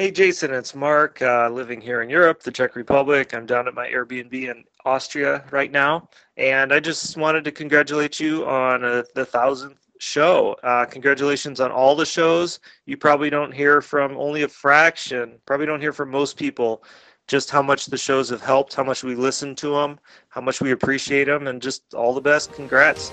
Hey, Jason, it's Mark, uh, living here in Europe, the Czech Republic. I'm down at my Airbnb in Austria right now. And I just wanted to congratulate you on uh, the thousandth show. Uh, congratulations on all the shows. You probably don't hear from only a fraction, probably don't hear from most people just how much the shows have helped, how much we listen to them, how much we appreciate them, and just all the best. Congrats.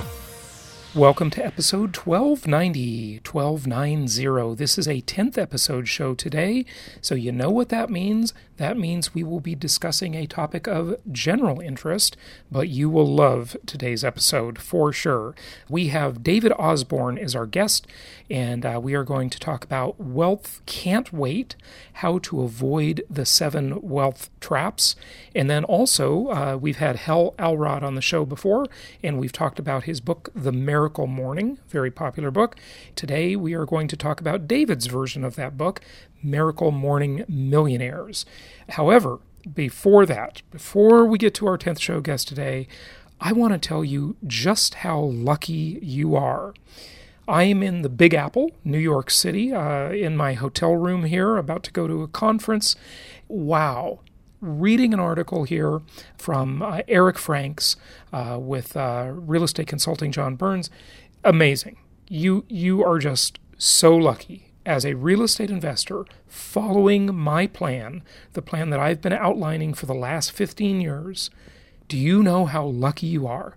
Welcome to episode 1290, 1290. This is a 10th episode show today, so you know what that means. That means we will be discussing a topic of general interest, but you will love today's episode for sure. We have David Osborn as our guest, and uh, we are going to talk about wealth can't wait, how to avoid the seven wealth traps. And then also, uh, we've had Hal Elrod on the show before, and we've talked about his book, The Miracle Morning, very popular book. Today, we are going to talk about David's version of that book, Miracle Morning Millionaires. However, before that, before we get to our 10th show guest today, I want to tell you just how lucky you are. I am in the Big Apple, New York City, uh, in my hotel room here, about to go to a conference. Wow. Reading an article here from uh, Eric Franks uh, with uh, real estate consulting John Burns. Amazing. You, you are just so lucky as a real estate investor following my plan, the plan that I've been outlining for the last 15 years. Do you know how lucky you are?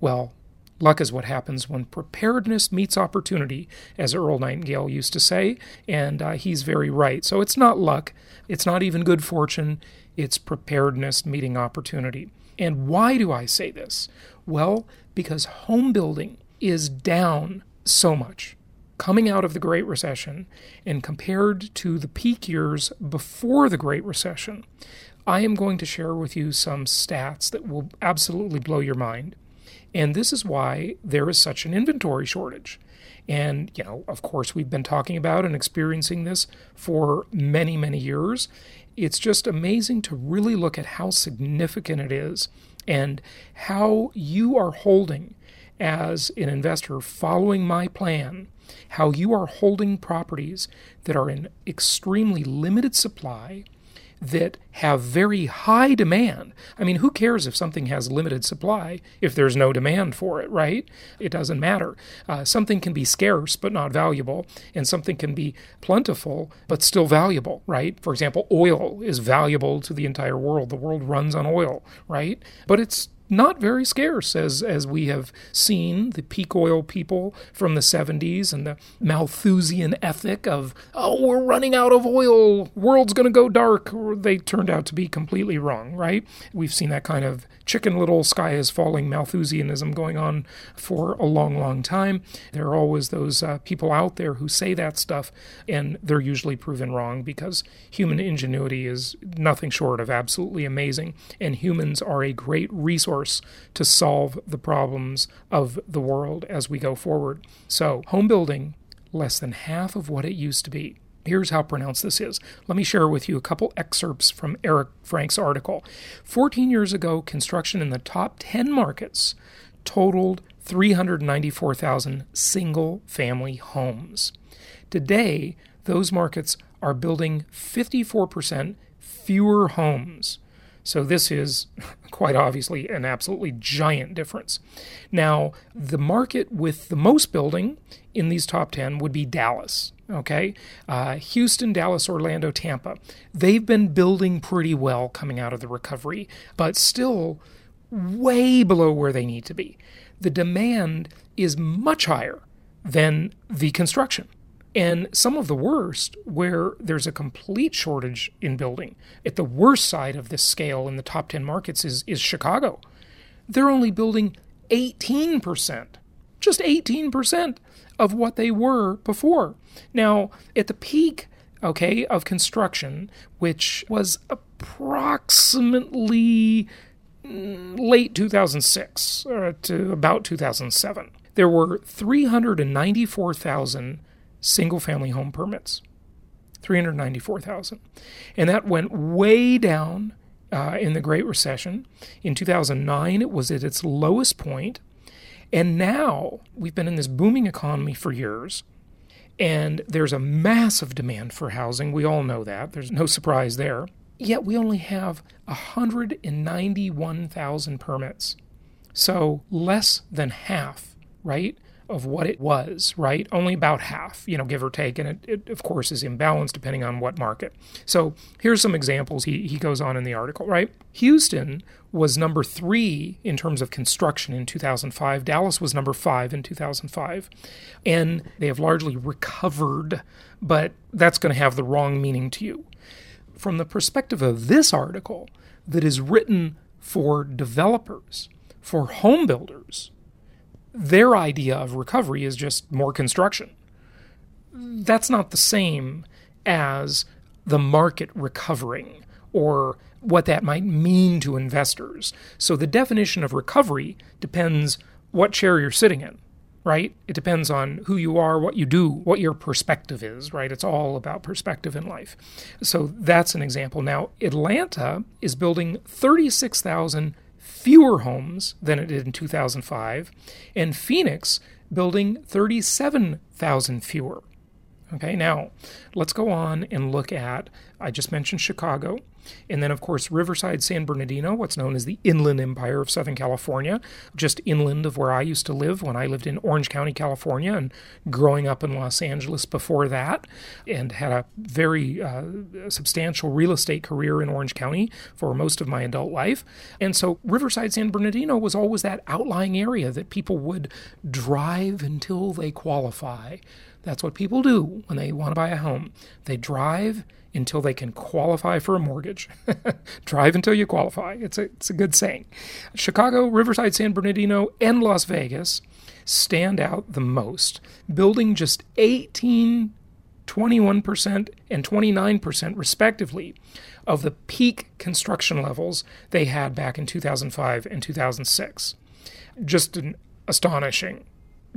Well, Luck is what happens when preparedness meets opportunity, as Earl Nightingale used to say, and uh, he's very right. So it's not luck, it's not even good fortune, it's preparedness meeting opportunity. And why do I say this? Well, because home building is down so much coming out of the Great Recession and compared to the peak years before the Great Recession. I am going to share with you some stats that will absolutely blow your mind. And this is why there is such an inventory shortage. And, you know, of course, we've been talking about and experiencing this for many, many years. It's just amazing to really look at how significant it is and how you are holding as an investor following my plan, how you are holding properties that are in extremely limited supply that have very high demand. I mean, who cares if something has limited supply if there's no demand for it, right? It doesn't matter. Uh, something can be scarce but not valuable, and something can be plentiful but still valuable, right? For example, oil is valuable to the entire world. The world runs on oil, right? But it's not very scarce, as as we have seen the peak oil people from the 70s and the Malthusian ethic of oh we're running out of oil, world's going to go dark. They turned out to be completely wrong, right? We've seen that kind of chicken little sky is falling Malthusianism going on for a long, long time. There are always those uh, people out there who say that stuff, and they're usually proven wrong because human ingenuity is nothing short of absolutely amazing, and humans are a great resource to solve the problems of the world as we go forward. So, home building, less than half of what it used to be. Here's how pronounced this is. Let me share with you a couple excerpts from Eric Frank's article. 14 years ago, construction in the top 10 markets totaled 394,000 single family homes. Today, those markets are building 54% fewer homes. So, this is quite obviously an absolutely giant difference. Now, the market with the most building in these top 10 would be Dallas. Okay, uh, Houston, Dallas, Orlando, Tampa. They've been building pretty well coming out of the recovery, but still way below where they need to be. the demand is much higher than the construction. And some of the worst, where there's a complete shortage in building, at the worst side of this scale in the top 10 markets is, is Chicago. They're only building 18%, just 18% of what they were before. Now, at the peak, okay, of construction, which was approximately mm, late 2006 uh, to about 2007, there were 394,000 single family home permits. 394,000. And that went way down uh, in the Great Recession. In 2009, it was at its lowest point. And now we've been in this booming economy for years. And there's a massive demand for housing. We all know that. There's no surprise there. Yet we only have 191,000 permits. So less than half, right? Of what it was, right? Only about half, you know, give or take. And it, it, of course, is imbalanced depending on what market. So here's some examples he, he goes on in the article, right? Houston was number three in terms of construction in 2005. Dallas was number five in 2005. And they have largely recovered, but that's going to have the wrong meaning to you. From the perspective of this article, that is written for developers, for home builders, their idea of recovery is just more construction. That's not the same as the market recovering or what that might mean to investors. So the definition of recovery depends what chair you're sitting in, right? It depends on who you are, what you do, what your perspective is, right? It's all about perspective in life. So that's an example. Now, Atlanta is building 36,000 fewer homes than it did in 2005, and Phoenix building 37,000 fewer. Okay, now let's go on and look at, I just mentioned Chicago. And then, of course, Riverside, San Bernardino, what's known as the Inland Empire of Southern California, just inland of where I used to live when I lived in Orange County, California, and growing up in Los Angeles before that, and had a very uh, substantial real estate career in Orange County for most of my adult life. And so, Riverside, San Bernardino was always that outlying area that people would drive until they qualify. That's what people do when they want to buy a home. They drive until they can qualify for a mortgage. Drive until you qualify. It's a, it's a good saying. Chicago, Riverside, San Bernardino, and Las Vegas stand out the most, building just 18, 21%, and 29%, respectively, of the peak construction levels they had back in 2005 and 2006. Just an astonishing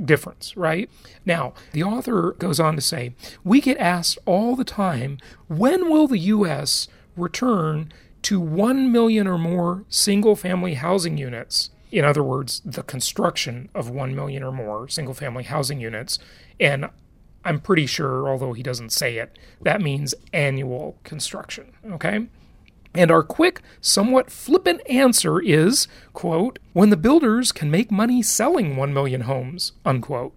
difference, right? Now, the author goes on to say, we get asked all the time, when will the U.S. return to 1 million or more single family housing units? In other words, the construction of 1 million or more single family housing units. And I'm pretty sure, although he doesn't say it, that means annual construction, okay? And our quick, somewhat flippant answer is, quote, when the builders can make money selling 1 million homes, unquote.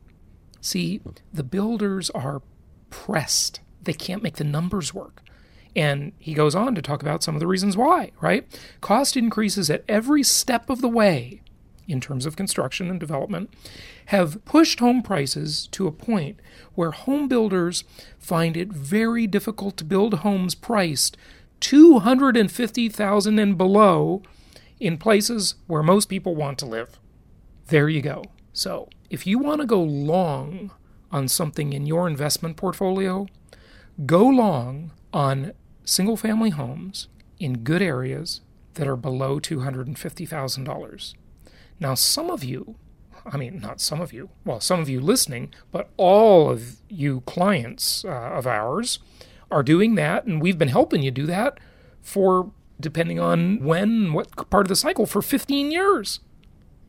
See, the builders are pressed. They can't make the numbers work. And he goes on to talk about some of the reasons why, right? Cost increases at every step of the way in terms of construction and development have pushed home prices to a point where home builders find it very difficult to build homes priced 250,000 and below in places where most people want to live. There you go. So, if you want to go long on something in your investment portfolio, go long on single family homes in good areas that are below $250,000. Now, some of you, I mean, not some of you, well, some of you listening, but all of you clients uh, of ours are doing that, and we've been helping you do that for, depending on when, what part of the cycle, for 15 years.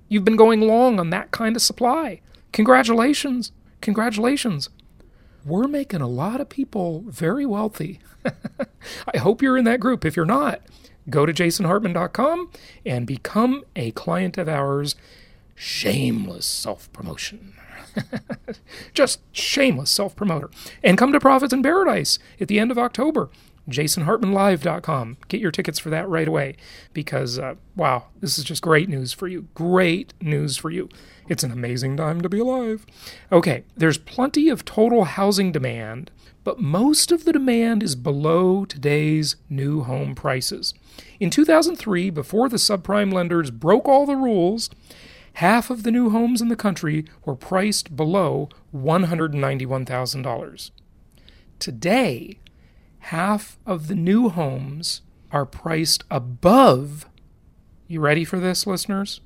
You've been going long on that kind of supply. Congratulations. Congratulations. We're making a lot of people very wealthy. I hope you're in that group. If you're not, go to jasonhartman.com and become a client of ours. Shameless self promotion. Just shameless self promoter. And come to Profits in Paradise at the end of October. jasonhartmanlive.com. Get your tickets for that right away because, uh, wow, this is just great news for you. Great news for you. It's an amazing time to be alive. Okay, there's plenty of total housing demand, but most of the demand is below today's new home prices. In 2003, before the subprime lenders broke all the rules, half of the new homes in the country were priced below $191,000. Today, half of the new homes are priced above, you ready for this, listeners?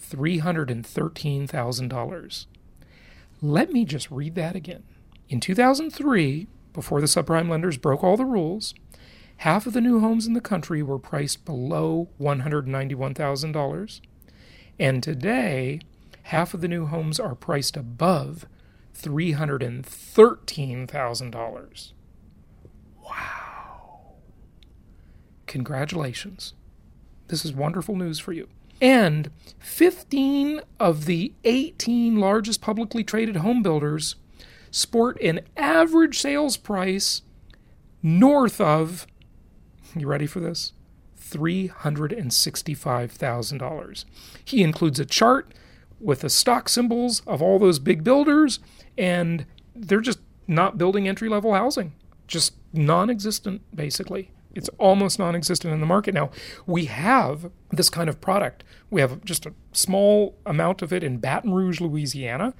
$313,000. Let me just read that again. In 2003, before the subprime lenders broke all the rules, half of the new homes in the country were priced below $191,000. And today, half of the new homes are priced above $313,000. Wow. Congratulations. This is wonderful news for you. And 15 of the 18 largest publicly traded home builders sport an average sales price north of, you ready for this? $365,000. He includes a chart with the stock symbols of all those big builders, and they're just not building entry level housing. Just non existent, basically. It's almost non existent in the market now. We have this kind of product. We have just a small amount of it in Baton Rouge, Louisiana,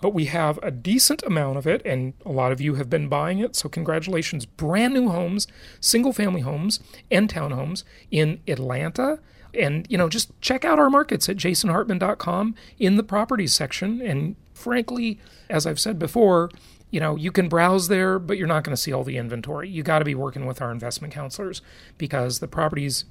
but we have a decent amount of it, and a lot of you have been buying it. So, congratulations. Brand new homes, single family homes, and townhomes in Atlanta. And, you know, just check out our markets at jasonhartman.com in the properties section. And frankly, as I've said before, you know, you can browse there, but you're not going to see all the inventory. You got to be working with our investment counselors because the properties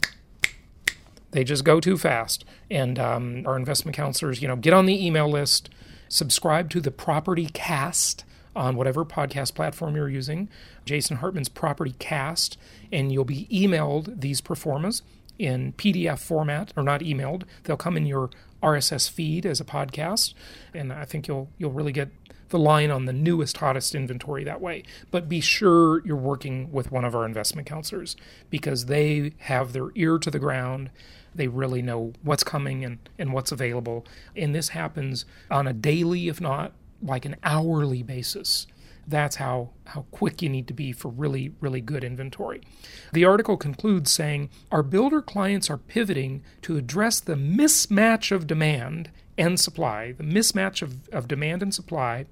they just go too fast. And um, our investment counselors, you know, get on the email list, subscribe to the Property Cast on whatever podcast platform you're using, Jason Hartman's Property Cast, and you'll be emailed these pro formas in PDF format, or not emailed. They'll come in your RSS feed as a podcast, and I think you'll you'll really get the line on the newest, hottest inventory that way. But be sure you're working with one of our investment counselors because they have their ear to the ground. They really know what's coming and, and what's available. And this happens on a daily, if not like an hourly basis. That's how, how quick you need to be for really, really good inventory. The article concludes saying Our builder clients are pivoting to address the mismatch of demand and supply, the mismatch of, of demand and supply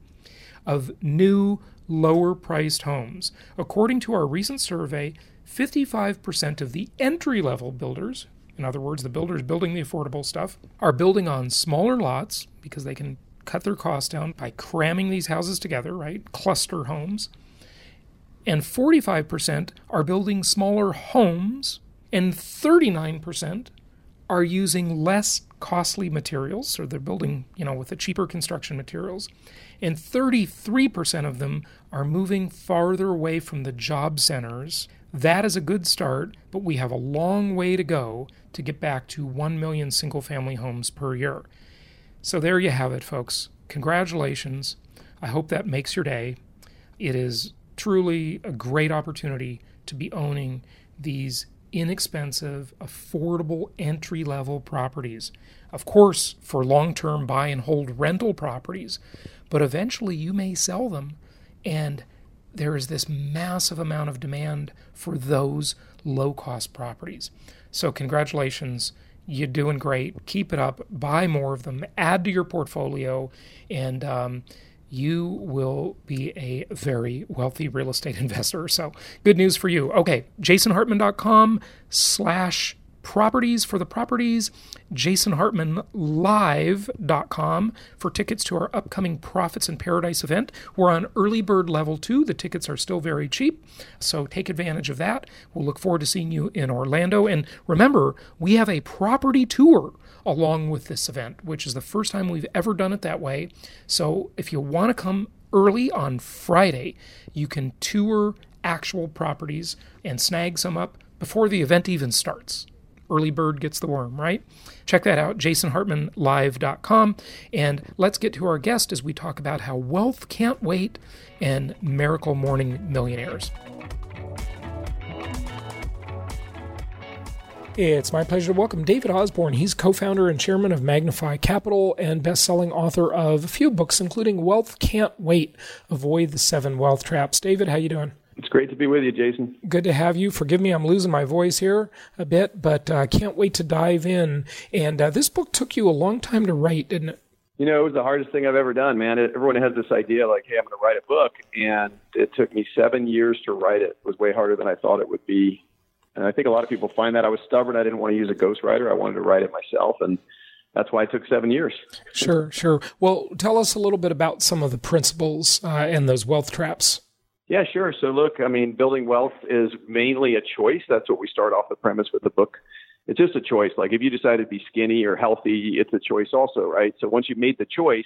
of new, lower priced homes. According to our recent survey, 55% of the entry level builders, in other words, the builders building the affordable stuff, are building on smaller lots because they can cut their costs down by cramming these houses together, right? Cluster homes. And 45% are building smaller homes, and 39% are using less costly materials, so they're building, you know, with the cheaper construction materials. And 33% of them are moving farther away from the job centers. That is a good start, but we have a long way to go to get back to 1 million single family homes per year. So there you have it, folks. Congratulations. I hope that makes your day. It is truly a great opportunity to be owning these inexpensive, affordable entry level properties. Of course, for long term buy and hold rental properties, but eventually you may sell them. And there is this massive amount of demand for those low cost properties. So, congratulations. You're doing great. Keep it up. Buy more of them. Add to your portfolio. And, um, you will be a very wealthy real estate investor. So good news for you. Okay, jasonhartman.com slash properties for the properties, jasonhartmanlive.com for tickets to our upcoming Profits in Paradise event. We're on early bird level two. The tickets are still very cheap, so take advantage of that. We'll look forward to seeing you in Orlando. And remember, we have a property tour along with this event, which is the first time we've ever done it that way. So if you want to come early on Friday, you can tour actual properties and snag some up before the event even starts. Early bird gets the worm, right? Check that out, jasonhartmanlive.com. And let's get to our guest as we talk about how wealth can't wait and miracle morning millionaires. It's my pleasure to welcome David Osborn. He's co-founder and chairman of Magnify Capital and best-selling author of a few books, including Wealth Can't Wait: Avoid the Seven Wealth Traps. David, how you doing? It's great to be with you, Jason. Good to have you. Forgive me, I'm losing my voice here a bit, but I uh, can't wait to dive in. And uh, this book took you a long time to write, didn't it? You know, it was the hardest thing I've ever done, man. It, everyone has this idea like, hey, I'm going to write a book. And it took me seven years to write it. It was way harder than I thought it would be. And I think a lot of people find that I was stubborn. I didn't want to use a ghostwriter. I wanted to write it myself. And that's why it took seven years. Sure, sure. Well, tell us a little bit about some of the principles uh, and those wealth traps. Yeah, sure. So, look, I mean, building wealth is mainly a choice. That's what we start off the premise with the book. It's just a choice. Like if you decide to be skinny or healthy, it's a choice also, right? So once you've made the choice,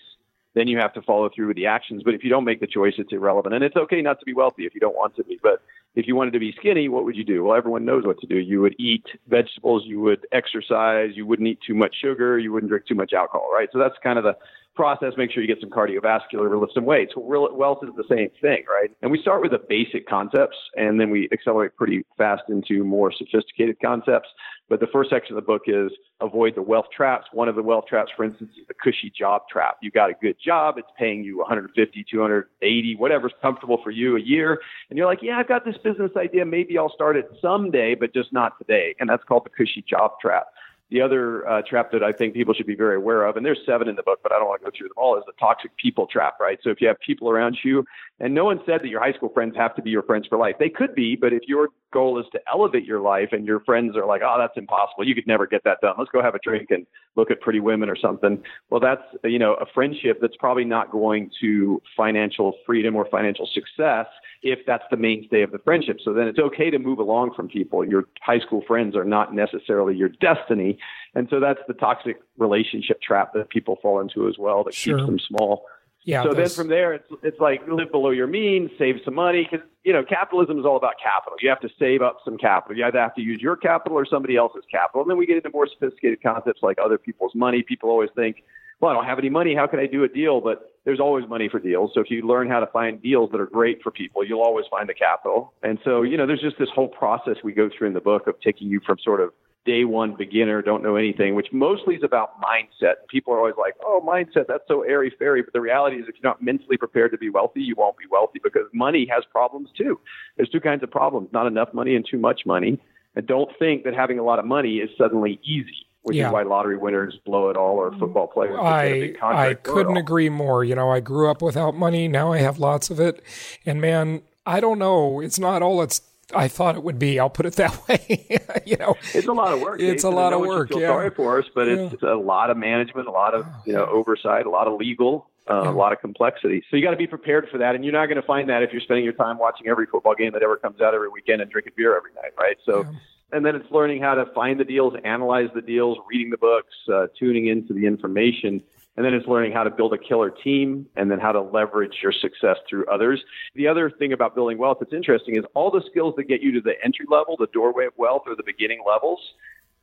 then you have to follow through with the actions. But if you don't make the choice, it's irrelevant. And it's okay not to be wealthy if you don't want to be. But if you wanted to be skinny, what would you do? Well, everyone knows what to do. You would eat vegetables, you would exercise, you wouldn't eat too much sugar, you wouldn't drink too much alcohol, right? So that's kind of the process. Make sure you get some cardiovascular, lift some weights. Well, wealth is the same thing, right? And we start with the basic concepts, and then we accelerate pretty fast into more sophisticated concepts. But the first section of the book is avoid the wealth traps. One of the wealth traps, for instance, is the cushy job trap. You got a good job, it's paying you 150, 280, whatever's comfortable for you a year, and you're like, yeah, I've got this business idea. Maybe I'll start it someday, but just not today. And that's called the cushy job trap. The other uh, trap that I think people should be very aware of, and there's seven in the book, but I don't want to go through them all, is the toxic people trap, right? So if you have people around you, and no one said that your high school friends have to be your friends for life. They could be, but if your goal is to elevate your life and your friends are like, oh, that's impossible. You could never get that done. Let's go have a drink and look at pretty women or something. Well, that's, you know, a friendship that's probably not going to financial freedom or financial success if that's the mainstay of the friendship. So then it's okay to move along from people. Your high school friends are not necessarily your destiny. And so that's the toxic relationship trap that people fall into as well that sure. keeps them small. Yeah. So then from there, it's it's like live below your means, save some money because you know capitalism is all about capital. You have to save up some capital. You either have to use your capital or somebody else's capital. And then we get into more sophisticated concepts like other people's money. People always think, well, I don't have any money. How can I do a deal? But there's always money for deals. So if you learn how to find deals that are great for people, you'll always find the capital. And so you know, there's just this whole process we go through in the book of taking you from sort of day one beginner, don't know anything, which mostly is about mindset. People are always like, oh, mindset, that's so airy fairy. But the reality is, if you're not mentally prepared to be wealthy, you won't be wealthy because money has problems too. There's two kinds of problems not enough money and too much money. And don't think that having a lot of money is suddenly easy. Which yeah. is why lottery winners blow it all, or mm, football players. I I couldn't agree more. You know, I grew up without money. Now I have lots of it, and man, I don't know. It's not all it's I thought it would be. I'll put it that way. you know, it's a lot of work. It's Jason. a lot of work. Yeah. sorry for us, but yeah. it's a lot of management, a lot of oh, you know oversight, a lot of legal, uh, yeah. a lot of complexity. So you got to be prepared for that, and you're not going to find that if you're spending your time watching every football game that ever comes out every weekend and drinking beer every night, right? So. And then it's learning how to find the deals, analyze the deals, reading the books, uh, tuning into the information, and then it's learning how to build a killer team and then how to leverage your success through others. The other thing about building wealth that's interesting is all the skills that get you to the entry level, the doorway of wealth, or the beginning levels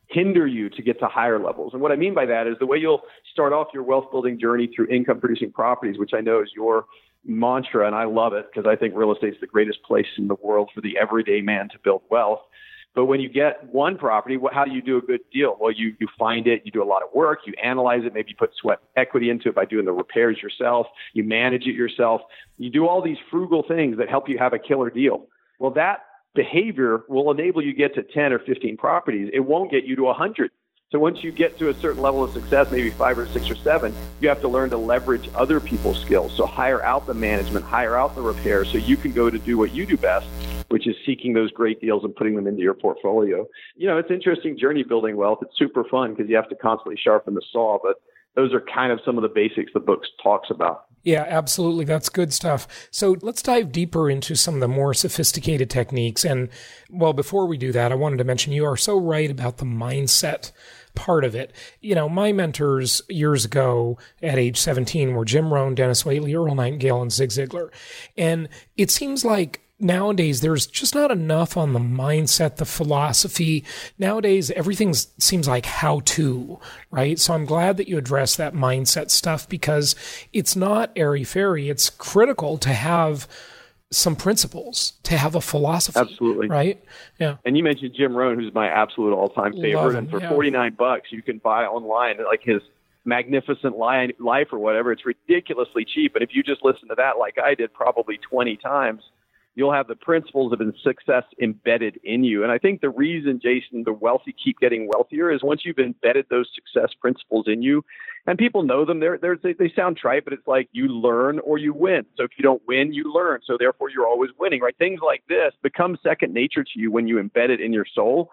hinder you to get to higher levels. And what I mean by that is the way you'll start off your wealth building journey through income producing properties, which I know is your mantra, and I love it because I think real estate is the greatest place in the world for the everyday man to build wealth. But when you get one property, how do you do a good deal? Well, you, you find it, you do a lot of work, you analyze it, maybe you put sweat equity into it by doing the repairs yourself, you manage it yourself. You do all these frugal things that help you have a killer deal. Well, that behavior will enable you to get to 10 or 15 properties. It won't get you to 100. So once you get to a certain level of success, maybe five or six or seven, you have to learn to leverage other people's skills. So hire out the management, hire out the repair so you can go to do what you do best, which is seeking those great deals and putting them into your portfolio. You know, it's interesting journey building wealth. It's super fun because you have to constantly sharpen the saw, but those are kind of some of the basics the book talks about. Yeah, absolutely. That's good stuff. So let's dive deeper into some of the more sophisticated techniques. And well, before we do that, I wanted to mention you are so right about the mindset part of it. You know, my mentors years ago at age 17 were Jim Rohn, Dennis Waitley, Earl Nightingale, and Zig Ziglar. And it seems like nowadays there's just not enough on the mindset, the philosophy. Nowadays, everything seems like how to, right? So I'm glad that you address that mindset stuff because it's not airy fairy. It's critical to have some principles, to have a philosophy. Absolutely. Right? Yeah. And you mentioned Jim Rohn, who's my absolute all-time favorite, him, and for yeah. 49 bucks you can buy online like his magnificent life or whatever. It's ridiculously cheap, and if you just listen to that like I did probably 20 times, you'll have the principles of success embedded in you. And I think the reason, Jason, the wealthy keep getting wealthier is once you've embedded those success principles in you, and people know them. They're, they're, they they sound trite, but it's like you learn or you win. So if you don't win, you learn. So therefore, you're always winning, right? Things like this become second nature to you when you embed it in your soul.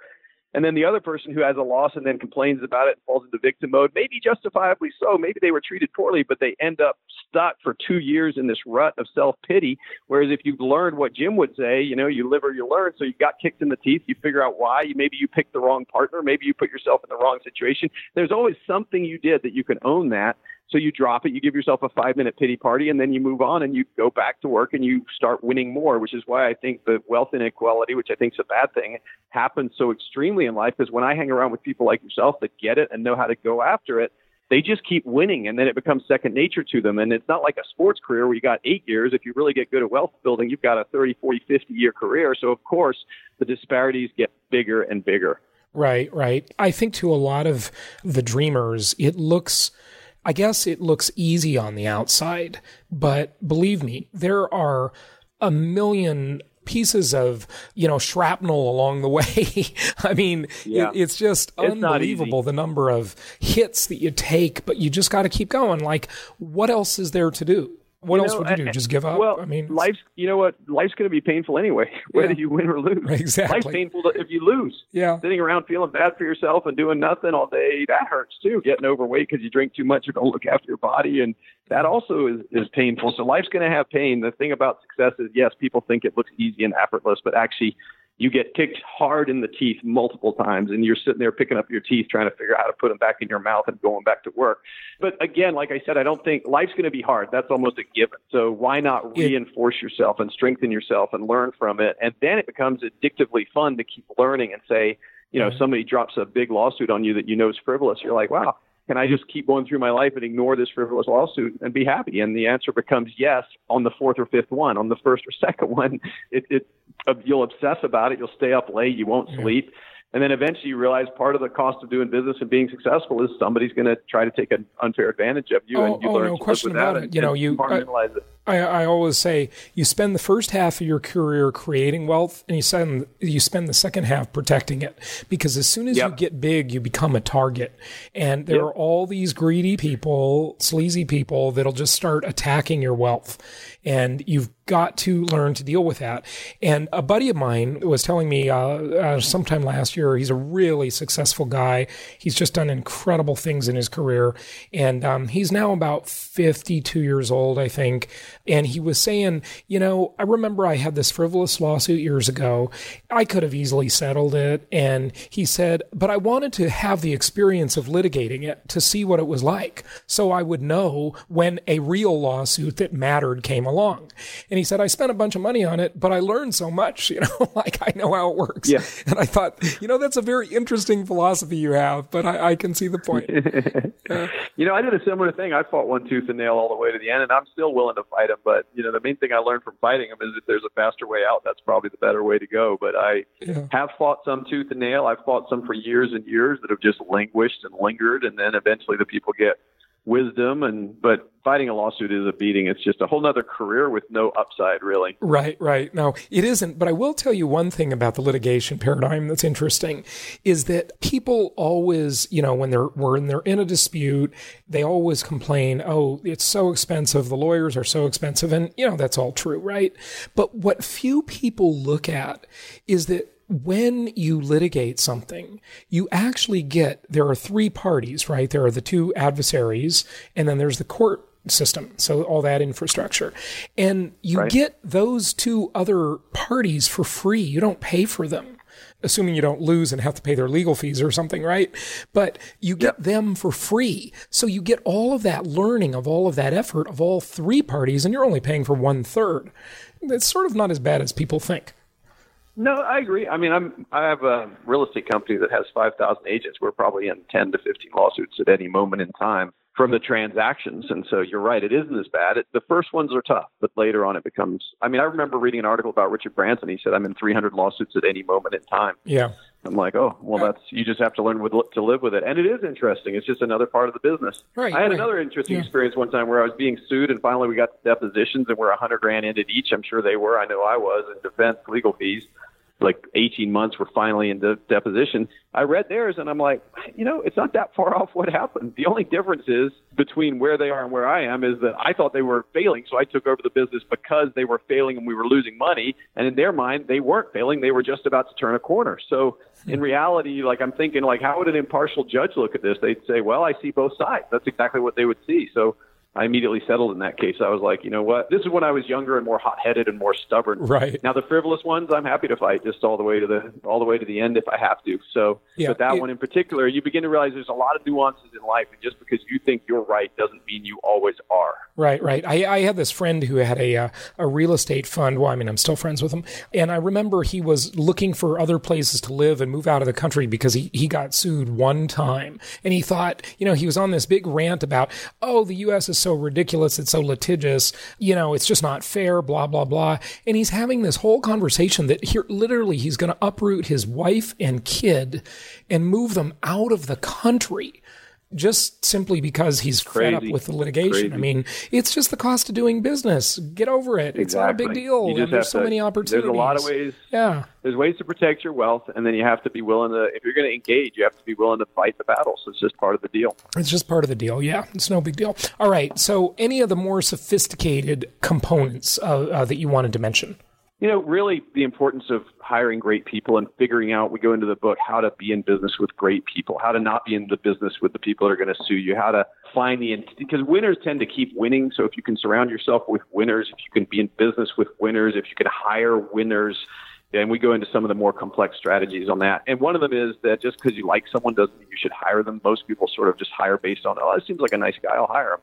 And then the other person who has a loss and then complains about it and falls into victim mode, maybe justifiably so. Maybe they were treated poorly, but they end up stuck for two years in this rut of self pity. Whereas if you've learned what Jim would say, you know, you live or you learn. So you got kicked in the teeth, you figure out why. Maybe you picked the wrong partner, maybe you put yourself in the wrong situation. There's always something you did that you can own that. So you drop it, you give yourself a five minute pity party, and then you move on and you go back to work and you start winning more, which is why I think the wealth inequality, which I think is a bad thing, happens so extremely in life. Because when I hang around with people like yourself that get it and know how to go after it, they just keep winning and then it becomes second nature to them. And it's not like a sports career where you got eight years. If you really get good at wealth building, you've got a 30, 40, 50 year career. So, of course, the disparities get bigger and bigger. Right, right. I think to a lot of the dreamers, it looks I guess it looks easy on the outside, but believe me, there are a million pieces of you know shrapnel along the way. I mean, Yeah. it, it's just It's unbelievable the number of hits that you take, but you just got to keep going. Like, what else is there to do? What You else know, would you do? Just give up? Well, I mean, life's you know what? Life's going to be painful anyway, whether Yeah. you win or lose. Exactly. Life's painful if you lose. yeah, Sitting around feeling bad for yourself and doing nothing all day, that hurts too. Getting overweight because you drink too much or don't look after your body, and that also is, is painful. So life's going to have pain. The thing about success is, yes, people think it looks easy and effortless, but actually, you get kicked hard in the teeth multiple times, and you're sitting there picking up your teeth, trying to figure out how to put them back in your mouth and going back to work. But again, like I said, I don't think life's going to be hard. That's almost a given. So why not reinforce yourself and strengthen yourself and learn from it? And then it becomes addictively fun to keep learning and say, you know, somebody drops a big lawsuit on you that you know is frivolous. You're like, wow, can I just keep going through my life and ignore this frivolous lawsuit and be happy? And the answer becomes yes on the fourth or fifth one. On the first or second one, it, it you'll obsess about it. You'll stay up late. You won't Yeah. And then eventually you realize part of the cost of doing business and being successful is somebody's going to try to take an unfair advantage of you, Oh, and you oh, learn no to live question that about it. and- You know, you- compartmentalize it. I, I always say you spend the first half of your career creating wealth, and you spend you spend the second half protecting it. Because as soon as you get big, you become a target, and there Yep. are all these greedy people, sleazy people that'll just start attacking your wealth, and you've got to learn to deal with that. And a buddy of mine was telling me uh, uh, sometime last year, he's a really successful guy. He's just done incredible things in his career, and um, he's now about 52 years old, I think. And he was saying, you know, I remember I had this frivolous lawsuit years ago. I could have easily settled it. And he said, but I wanted to have the experience of litigating it to see what it was like. So I would know when a real lawsuit that mattered came along. And he said, I spent a bunch of money on it, but I learned so much, you know, like I know how it works. Yeah. And I thought, you know, that's a very interesting philosophy you have, but I, I can see the point. You know, I did a similar thing. I fought one tooth and nail all the way to the end, and I'm still willing to fight him. But you know, the main thing I learned from fighting him is if there's a faster way out, that's probably the better way to go. But I Yeah. have fought some tooth and nail. I've fought some for years and years that have just languished and lingered, and then eventually the people get wisdom. And but fighting a lawsuit is a beating. It's just a whole nother career with no upside, really. Right, right. No, it isn't. But I will tell you one thing about the litigation paradigm that's interesting is that people always, you know, when they're when they're in a dispute, they always complain, "Oh, it's so expensive. The lawyers are so expensive," and you know that's all true, right? But what few people look at is that when you litigate something, you actually get there are three parties, right? There are the two adversaries, and then there's the court system. So all that infrastructure. And you Right. get those two other parties for free. You don't pay for them. Assuming you don't lose and have to pay their legal fees or something, right? But you get them for free. So you get all of that learning of all of that effort of all three parties, and you're only paying for one third. It's sort of not as bad as people think. No, I agree. I mean, I'm I have a real estate company that has 5,000 agents. We're probably in 10 to 15 lawsuits at any moment in time. from the transactions. And so you're right, it isn't as bad. It, the first ones are tough, but later on it becomes. I mean, I remember reading an article about Richard Branson. He said, "I'm in 300 lawsuits at any moment in time." Yeah. I'm like, oh, well, that's you just have to learn with, to live with it, and it is interesting. It's just another part of the business. Right. I had right. another interesting Yeah. experience one time where I was being sued, and finally we got the depositions, and we're a hundred grand into each. I'm sure they were. I know I was in defense legal fees. Like 18 months, we're finally in the deposition. I read theirs, and I'm like, you know, it's not that far off what happened. The only difference is between where they are and where I am is that I thought they were failing, so I took over the business because they were failing and we were losing money. And in their mind, they weren't failing; they were just about to turn a corner. So in reality, like I'm thinking, like how would an impartial judge look at this? They'd say, well, I see both sides. That's exactly what they would see. So I immediately settled in that case. I was like, you know what? This is when I was younger and more hot-headed and more stubborn. Right. Now the frivolous ones, I'm happy to fight just all the way to the all the way to the end if I have to. So, Yeah, but that it- one in particular, you begin to realize there's a lot of nuances in life, and just because you think you're right doesn't mean you always are. Right, right. I, I had this friend who had a uh, a real estate fund. Well, I mean, I'm still friends with him, and I remember he was looking for other places to live and move out of the country because he he got sued one time, and he thought, you know, he was on this big rant about, oh, the U.S. is so ridiculous, it's so litigious, you know, it's just not fair, blah blah blah, and he's having this whole conversation that here, literally, he's going to uproot his wife and kid and move them out of the country just simply because he's fed up with the litigation. Crazy. I mean, it's just the cost of doing business. Get over it. It's not a big deal. There's so to- many opportunities. There's a lot of ways. Yeah. There's ways to protect your wealth, and then you have to be willing to. If you're going to engage, you have to be willing to fight the battles. It's just part of the deal. It's just part of the deal. Yeah. It's no big deal. All right. So, any of the more sophisticated components uh, uh, that you wanted to mention? You know, really the importance of hiring great people and figuring out, we go into the book, how to be in business with great people, how to not be in the business with the people that are going to sue you, how to find the, because winners tend to keep winning. So if you can surround yourself with winners, if you can be in business with winners, if you can hire winners, and we go into some of the more complex strategies on that. And one of them is that just because you like someone doesn't mean you should hire them. Most people sort of just hire based on, oh, that seems like a nice guy, I'll hire him.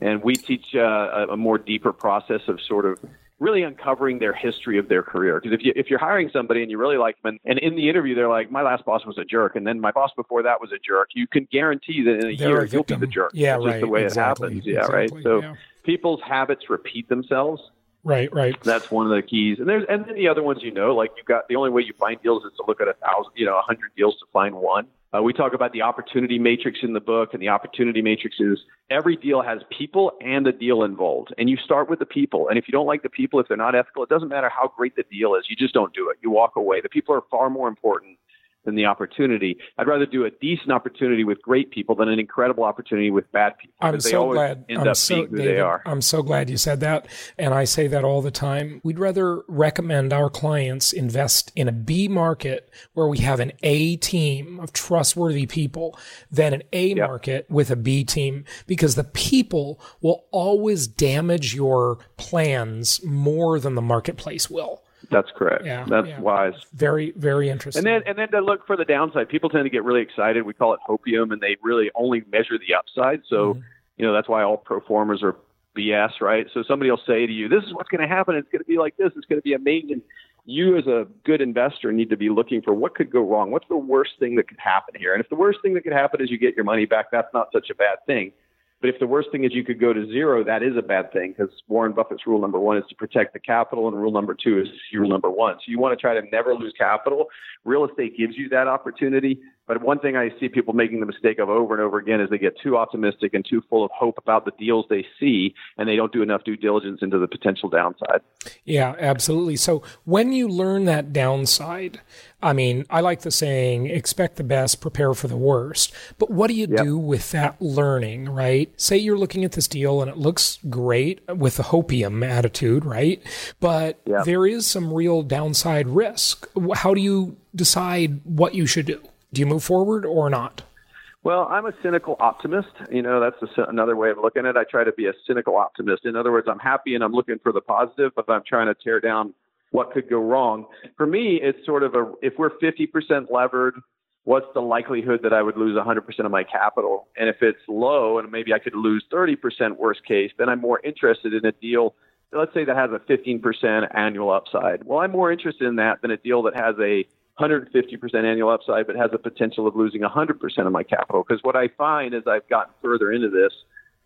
And we teach uh, a, a more deeper process of sort of really uncovering their history of their career. Because if you if you're hiring somebody and you really like them, and, and in the interview they're like, my last boss was a jerk, and then my boss before that was a jerk, you can guarantee that in a They're year a you'll be the jerk. Yeah, That's just right. the way Exactly. it happens. Yeah, Exactly. right. So Yeah. people's habits repeat themselves. Right. Right. That's one of the keys. And there's and then the other ones you know, like you've got the only way you find deals is to look at a thousand, you know, a hundred deals to find one. Uh, we talk about the opportunity matrix in the book, and the opportunity matrix is every deal has people and a deal involved. And you start with the people. And if you don't like the people, if they're not ethical, it doesn't matter how great the deal is. You just don't do it. You walk away. The people are far more important than the opportunity. I'd rather do a decent opportunity with great people than an incredible opportunity with bad people. I'm so glad. I'm so, David, they are. I'm so glad you said that, and I say that all the time. We'd rather recommend our clients invest in a B market where we have an A team of trustworthy people than an A market with a B team because the people will always damage your plans more than the marketplace will. That's correct. Yeah, That's yeah. wise. Very, very interesting. And then, and then to look for the downside, people tend to get really excited. We call it hopium, and they really only measure the upside. So, Mm-hmm. you know, that's why all pro formas are BS, right? So somebody will say to you, "This is what's going to happen. It's going to be like this. It's going to be amazing." You, as a good investor, need to be looking for what could go wrong. What's the worst thing that could happen here? And if the worst thing that could happen is you get your money back, that's not such a bad thing. But if the worst thing is you could go to zero, that is a bad thing because Warren Buffett's rule number one is to protect the capital, and rule number two is rule number one. So you want to try to never lose capital. Real estate gives you that opportunity. But one thing I see people making the mistake of over and over again is they get too optimistic and too full of hope about the deals they see, and they don't do enough due diligence into the potential downside. Yeah, absolutely. So when you learn that downside, I mean, I like the saying, expect the best, prepare for the worst. But what do you Yep. do with that learning, right? Say you're looking at this deal and it looks great with the hopium attitude, right? But Yep. there is some real downside risk. How do you decide what you should do? Do you move forward or not? Well, I'm a cynical optimist. You know, that's a, another way of looking at it. I try to be a cynical optimist. In other words, I'm happy and I'm looking for the positive, but I'm trying to tear down what could go wrong. For me, it's sort of a if we're 50% levered, what's the likelihood that I would lose 100% of my capital? And if it's low and maybe I could lose 30% worst case, then I'm more interested in a deal let's say that has a 15% annual upside. Well, I'm more interested in that than a deal that has a 150% annual upside, but has the potential of losing 100% of my capital. Because what I find as I've gotten further into this,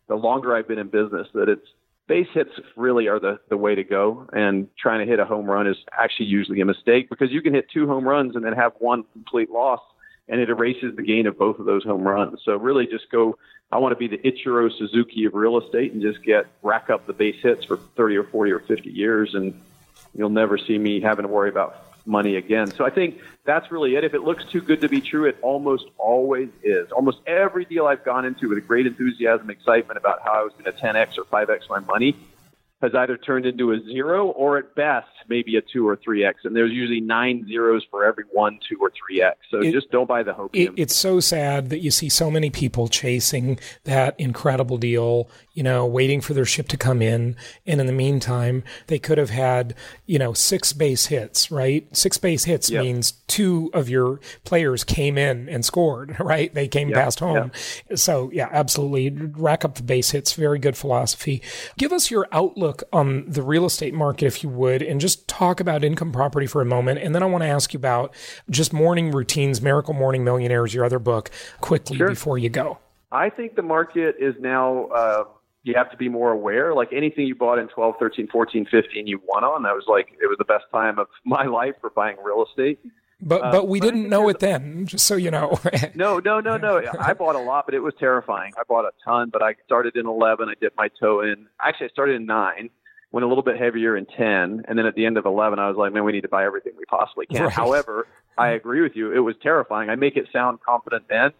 the longer I've been in business, that it's base hits really are the, the way to go. And trying to hit a home run is actually usually a mistake because you can hit two home runs and then have one complete loss and it erases the gain of both of those home runs. So really just go, I want to be the Ichiro Suzuki of real estate and just get rack up the base hits for 30 or 40 or 50 years. And you'll never see me having to worry about money again. So I think that's really it. If it looks too good to be true, it almost always is. Almost every deal I've gone into with great enthusiasm, excitement about how I was going to 10x or 5x my money has either turned into a zero or at best maybe a two or three x. And there's usually nine zeros for every one, two, or three x. So it, just don't buy the hope. It, it's so sad that you see so many people chasing that incredible deal, you know, waiting for their ship to come in. And in the meantime, they could have had, you know, six base hits, right? Six base hits yep. means two of your players came in and scored, right? They came yep. past home. Yep. So yeah, absolutely. Rack up the base hits. Very good philosophy. Give us your outlook on the real estate market, if you would, and just talk about income property for a moment. And then I want to ask you about just morning routines, Miracle Morning Millionaires, your other book, quickly sure. before you go. I think the market is now, uh, you have to be more aware. Like anything you bought in 12, 13, 14, 15, you won on. That was like, it was the best time of my life for buying real estate. But uh, but we didn't know it then, just so you know. no, no, no, no. I bought a lot, but it was terrifying. I bought a ton, but I started in 11. I dipped my toe in. Actually, I started in nine, went a little bit heavier in 10, and then at the end of 11, I was like, man, we need to buy everything we possibly can. Right. However, I agree with you. It was terrifying. I make it sound confident then,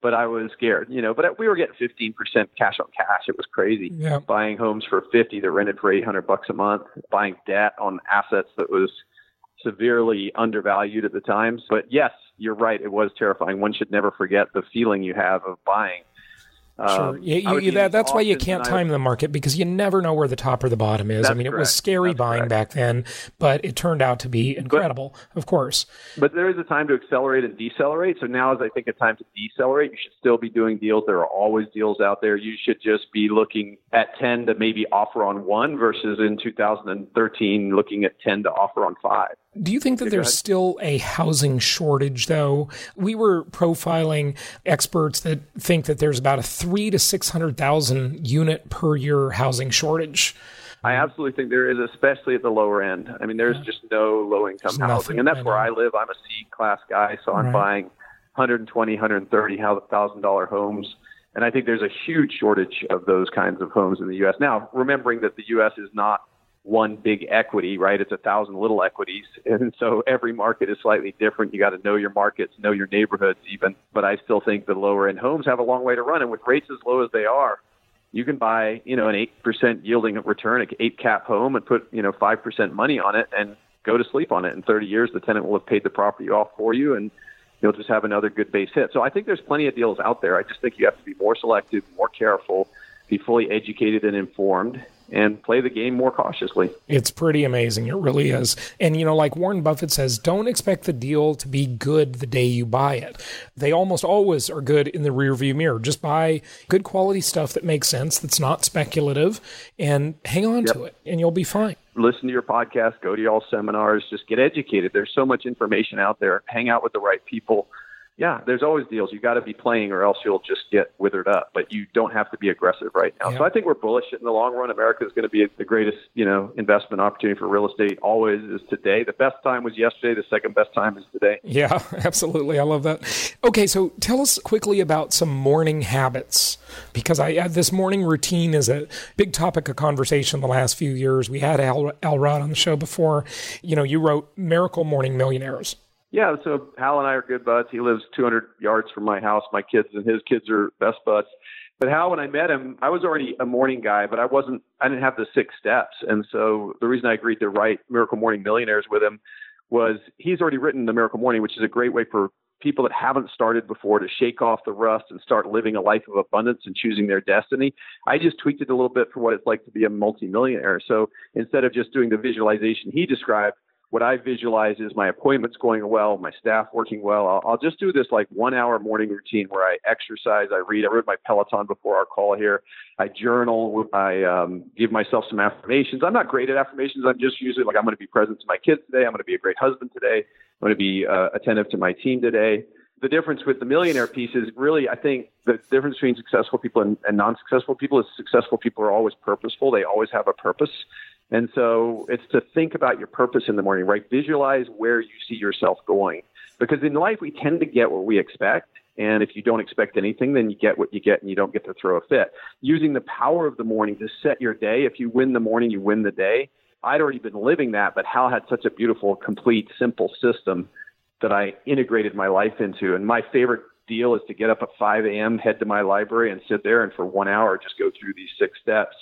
but I was scared, you know. But we were getting 15% cash on cash. It was crazy. Yeah. Buying homes for 50 that rented for 800 bucks a month, buying debt on assets that was – severely undervalued at the time. But yes, you're right. It was terrifying. One should never forget the feeling you have of buying Sure. Um, you, you, that, that's why you can't time the market because you never know where the top or the bottom is. I mean, correct. it was scary that's buying correct. back then, but it turned out to be incredible, but, of course. But there is a time to accelerate and decelerate. So now is, I think, a time to decelerate. You should still be doing deals. There are always deals out there. You should just be looking at 10 to maybe offer on one versus in 2013 looking at 10 to offer on five. Do you think that there's still a housing shortage, though? We were profiling experts that think that there's about a three to six hundred thousand unit per year housing shortage. I absolutely think there is, especially at the lower end. I mean, there's yeah. just no low income housing, nothing, and that's I where I live. I'm a C class guy, so I'm right. buying 120, 130 thousand dollar homes. And I think there's a huge shortage of those kinds of homes in the U.S. Now, remembering that the U.S. is not one big equity, right? It's a thousand little equities. And so every market is slightly different. You got to know your markets, know your neighborhoods even. But I still think the lower end homes have a long way to run. And with rates as low as they are, you can buy, you know, an 8% yielding return, an eight cap home and put, you know, 5% money on it and go to sleep on it. In 30 years, the tenant will have paid the property off for you and you'll just have another good base hit. So I think there's plenty of deals out there. I just think you have to be more selective, more careful, be fully educated and informed and play the game more cautiously. It's pretty amazing. It really is. And, you know, like Warren Buffett says, don't expect the deal to be good the day you buy it. They almost always are good in the rearview mirror. Just buy good quality stuff that makes sense, that's not speculative, and hang on yep. to it, and you'll be fine. Listen to your podcast, go to y'all seminars, just get educated. There's so much information out there. Hang out with the right people yeah, there's always deals. You got to be playing, or else you'll just get withered up. But you don't have to be aggressive right now. Yeah. So I think we're bullish in the long run. America is going to be the greatest, you know, investment opportunity for real estate. Always is today. The best time was yesterday. The second best time is today. Yeah, absolutely. I love that. Okay, so tell us quickly about some morning habits because I uh, this morning routine is a big topic of conversation the last few years. We had Hal, Hal Elrod on the show before. You know, you wrote Miracle Morning Millionaires yeah, so Hal and I are good buds. He lives 200 yards from my house. My kids and his kids are best buds. But Hal, when I met him, I was already a morning guy, but I wasn't. I didn't have the six steps, and so the reason I agreed to write Miracle Morning Millionaires with him was he's already written the Miracle Morning, which is a great way for people that haven't started before to shake off the rust and start living a life of abundance and choosing their destiny. I just tweaked it a little bit for what it's like to be a multimillionaire. So instead of just doing the visualization he described, what I visualize is my appointments going well, my staff working well. I'll, I'll, just do this like one hour morning routine where I exercise, I read, I read my Peloton before our call here. I journal, I um, give myself some affirmations. I'm not great at affirmations. I'm just usually like, I'm going to be present to my kids today. I'm going to be a great husband today. I'm going to be uh, attentive to my team today. The difference with the millionaire piece is really, I think the difference between successful people and, and non successful people is successful people are always purposeful. They always have a purpose. And so it's to think about your purpose in the morning, right? Visualize where you see yourself going. Because in life, we tend to get what we expect. And if you don't expect anything, then you get what you get and you don't get to throw a fit. Using the power of the morning to set your day. If you win the morning, you win the day. I'd already been living that, but Hal had such a beautiful, complete, simple system that I integrated my life into. And my favorite deal is to get up at 5 a.m., head to my library, and sit there and for one hour just go through these six steps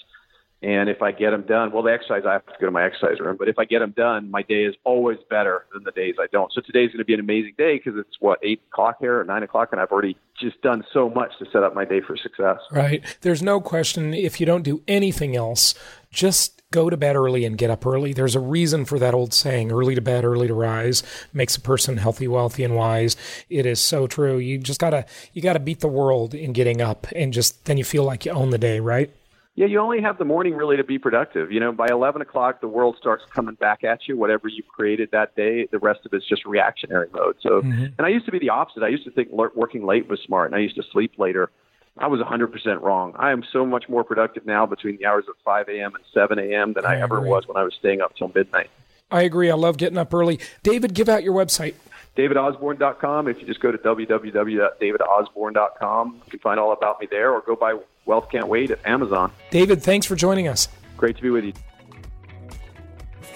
and if I get them done, well, the exercise, I have to go to my exercise room. But if I get them done, my day is always better than the days I don't. So today's going to be an amazing day because it's what, eight o'clock here or nine o'clock, and I've already just done so much to set up my day for success. Right. There's no question if you don't do anything else, just go to bed early and get up early. There's a reason for that old saying, early to bed, early to rise makes a person healthy, wealthy, and wise. It is so true. You just gotta, you gotta beat the world in getting up and just, then you feel like you own the day, right? Yeah, you only have the morning really to be productive. You know, by 11 o'clock, the world starts coming back at you. Whatever you've created that day, the rest of it's just reactionary mode. So, mm-hmm. and I used to be the opposite. I used to think working late was smart, and I used to sleep later. I was 100% wrong. I am so much more productive now between the hours of 5 a.m. and 7 a.m. than I, I ever was when I was staying up till midnight. I agree. I love getting up early. David, give out your website. DavidOsborn.com. If you just go to www.davidosborn.com, you can find all about me there or go buy Wealth Can't Wait at Amazon. David, thanks for joining us. Great to be with you.